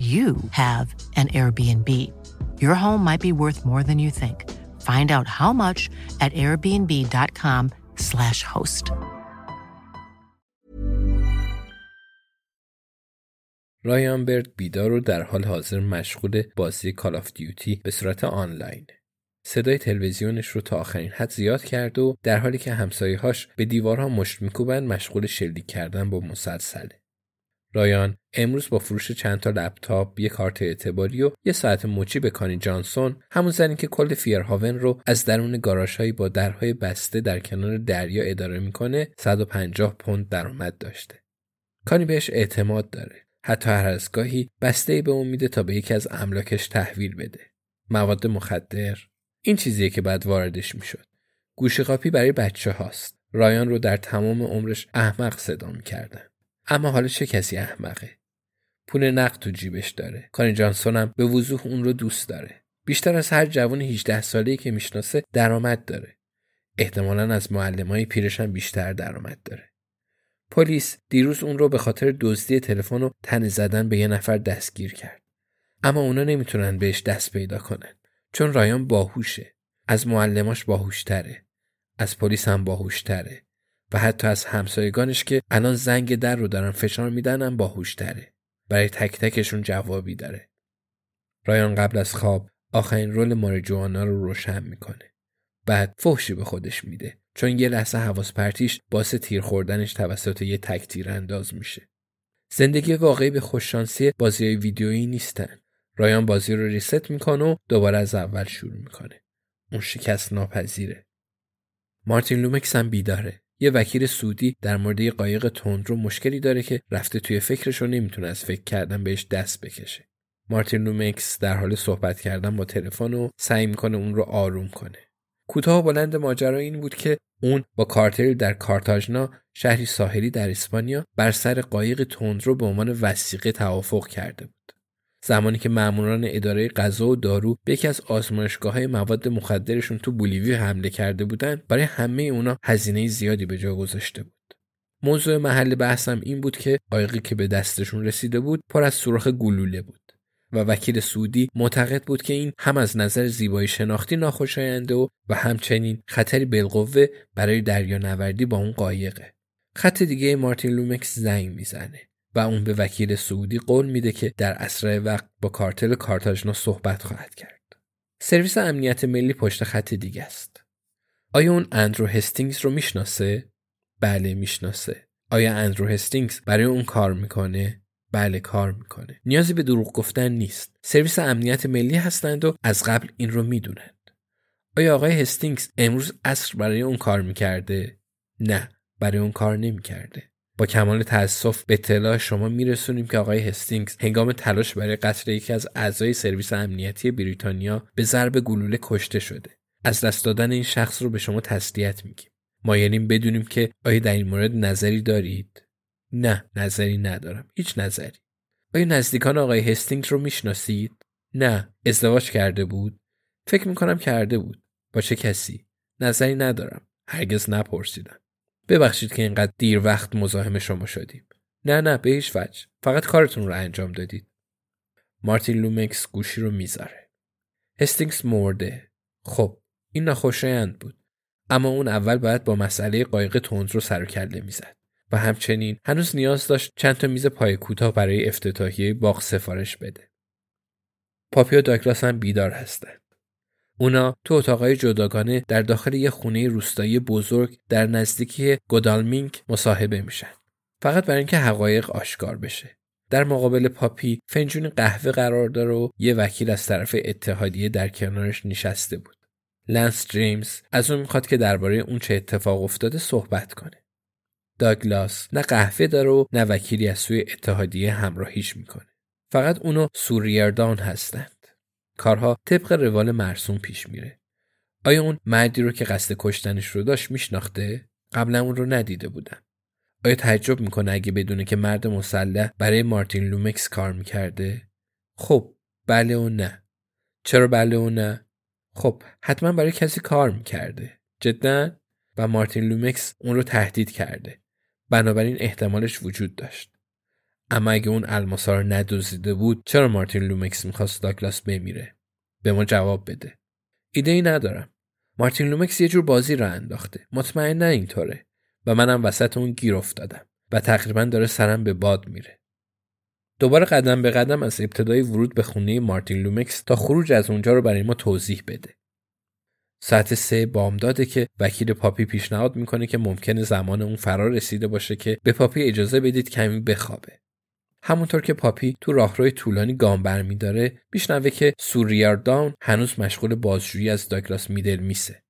you have an Airbnb. Your home might be worth more than you think. Find out how much at airbnb.com/slash host. رایان برد بیدار در حال حاضر مشغول بازی کال آف دیوتی به صورت آنلاین. صدای تلویزیونش رو تا آخرین حد زیاد کرد و در حالی که همسایه‌هاش به دیوارها مشت میکوبند مشغول شلیک کردن با مسلسله. رایان امروز با فروش چند تا لپتاپ، یه کارت اعتباری و یه ساعت مچی به کانی جانسون همون زنی که کل فیرهاون رو از درون گاراژهایی با درهای بسته در کنار دریا اداره می‌کنه 150 پوند درآمد داشته. کانی بهش اعتماد داره. حتی هر از گاهی بسته به اون میده تا به یکی از املاکش تحویل بده. مواد مخدر این چیزیه که بعد واردش می‌شد. گوشی قاپی برای بچه هاست. رایان رو در تمام عمرش احمق صدا می‌کردن. اما حالا چه کسی احمقه؟ پول نقد تو جیبش داره. کانی جانسون هم به وضوح اون رو دوست داره. بیشتر از هر جوان 18 ساله‌ای که می‌شناسه درآمد داره. احتمالا از معلمای پیرش هم بیشتر درآمد داره. پلیس دیروز اون رو به خاطر دزدی تلفن و تن زدن به یه نفر دستگیر کرد. اما اونا نمی‌تونن بهش دست پیدا کنن. چون رایان باهوشه. از معلماش باهوشتره. از پلیس هم باهوشتره. و حتی از همسایگانش که الان زنگ در رو دارن فشار میدن هم باهوشتره برای تک تکشون جوابی داره. رایان قبل از خواب آخرین رول ماریجوانا رو روشن می‌کنه. بعد فحشی به خودش میده چون یه لحظه حواس پرتیش باعث تیر خوردنش توسط یه تک تیر انداز میشه. زندگی واقعی به خوششانسی بازی های ویدیویی نیستن. رایان بازی رو ریست می‌کنه و دوباره از اول شروع می‌کنه. اون شکست ناپذیره. مارتین لومکس هم بیداره. یه وکیل سعودی در مورد یه قایق تندرو مشکلی داره که رفته توی فکرش و نمی‌تونه از فکر کردن بهش دست بکشه. مارتین لومکس در حال صحبت کردن با تلفن و سعی می‌کنه اون رو آروم کنه. کوتاه و بلند ماجرا این بود که اون با کارتلی در کارتاژنا شهری ساحلی در اسپانیا بر سر قایق تندرو به عنوان وثیقه توافق کرده بود. زمانی که ماموران اداره غذا و دارو به یکی از آزمایشگاه های مواد مخدرشون تو بولیوی حمله کرده بودن برای همه اونا هزینه زیادی به جا گذاشته بود. موضوع محل بحثم این بود که قایقی که به دستشون رسیده بود پر از سوراخ گلوله بود و وکیل سعودی معتقد بود که این هم از نظر زیبایی شناختی ناخوشاینده و و همچنین خطری بالقوه برای دریانوردی با اون قایقه. خط دیگه مارتین لومکس زنگ می‌زنه. و اون به وکیل سعودی قول میده که در اسرع وقت با کارتل کارتاژنا صحبت خواهد کرد. سرویس امنیت ملی پشت خط دیگه است. آیا اون اندرو هستینگز رو می‌شناسه؟ بله می‌شناسه. آیا اندرو هستینگز برای اون کار می‌کنه؟ بله کار می‌کنه. نیازی به دروغ گفتن نیست. سرویس امنیت ملی هستند و از قبل این رو می‌دونند. آیا آقای هستینگز امروز اصر برای اون کار می‌کرده؟ نه برای اون کار نمی‌کرده. با کمال تاسف به اطلاع شما میرسونیم که آقای هستینگز هنگام تلاش برای قتل یکی از اعضای سرویس امنیتی بریتانیا به ضرب گلوله کشته شده. از دست دادن این شخص رو به شما تسلیت میگیم. مایلیم بدونیم که آیا در این مورد نظری دارید؟ نه نظری ندارم. هیچ نظری. آیا نزدیکان آقای هستینگ رو می‌شناسید؟ نه. ازدواج کرده بود؟ فکر می‌کنم کرده بود. با چه کسی؟ نظری ندارم. هرگز نپرسیدم. ببخشید که اینقدر دیر وقت مزاحم شما شدیم. نه نه به هیچ وجه. فقط کارتون رو انجام دادید. مارتین لومکس گوشی رو می‌ذاره. هستینگز مرده. خب این ناخوشایند بود. اما اون اول باید با مسئله قایق تند رو سر و کله می‌زد. و همچنین هنوز نیاز داشت چند تا میز پای کوتاه برای افتتاحیه باغ سفارش بده. پاپی و داگلاس هم بیدار هستند اونا تو اتاقای جداگانه در داخل یه خونه روستایی بزرگ در نزدیکی گودالمینگ مصاحبه میشن. فقط برای اینکه حقایق آشکار بشه. در مقابل پاپی فنجون قهوه قرار داره و یه وکیل از طرف اتحادیه در کنارش نشسته بود. لنس جیمز از اون می‌خواد که درباره اونچه اتفاق افتاده صحبت کنه. داگلاس نه قهوه داره و نه وکیلی از سوی اتحادیه همراهیش می‌کنه. فقط اون و سو ریردان هستند کارها طبق روال مرسوم پیش میره. آیا اون مردی رو که قصد کشتنش رو داشت میشناخته؟ قبلا اون رو ندیده بودن آیا تعجب می‌کنه اگه بدونه که مرد مسلح برای مارتین لومکس کار می‌کرده؟ خب بله و نه. چرا بله و نه؟ خب حتما برای کسی کار می‌کرده. جدا؟ و مارتین لومکس اون رو تهدید کرده. بنابراین احتمالش وجود داشت. اما اگه اون الماسا رو ندزدیده بود چرا مارتین لومکس می‌خواست داگلاس بمیره؟ به ما جواب بده. ایده ای ندارم. مارتین لومکس یه جور بازی راه انداخته. مطمئنا اینطوره. و منم وسط اون گیر افتادم. و تقریبا داره سرم به باد میره. دوباره قدم به قدم از ابتدای ورود به خونه مارتین لومکس تا خروج از اونجا رو برای ما توضیح بده. ساعت سه بامداده که وکیل پاپی پیشنهاد می‌کنه که ممکنه زمان اون فرا رسیده باشه که به پاپی اجازه بدید کمی بخوابه. همونطور که پاپی تو راهروی طولانی گام برمیداره میشنوه که سوریاردان هنوز مشغول بازجویی از داگلاس میدل میسه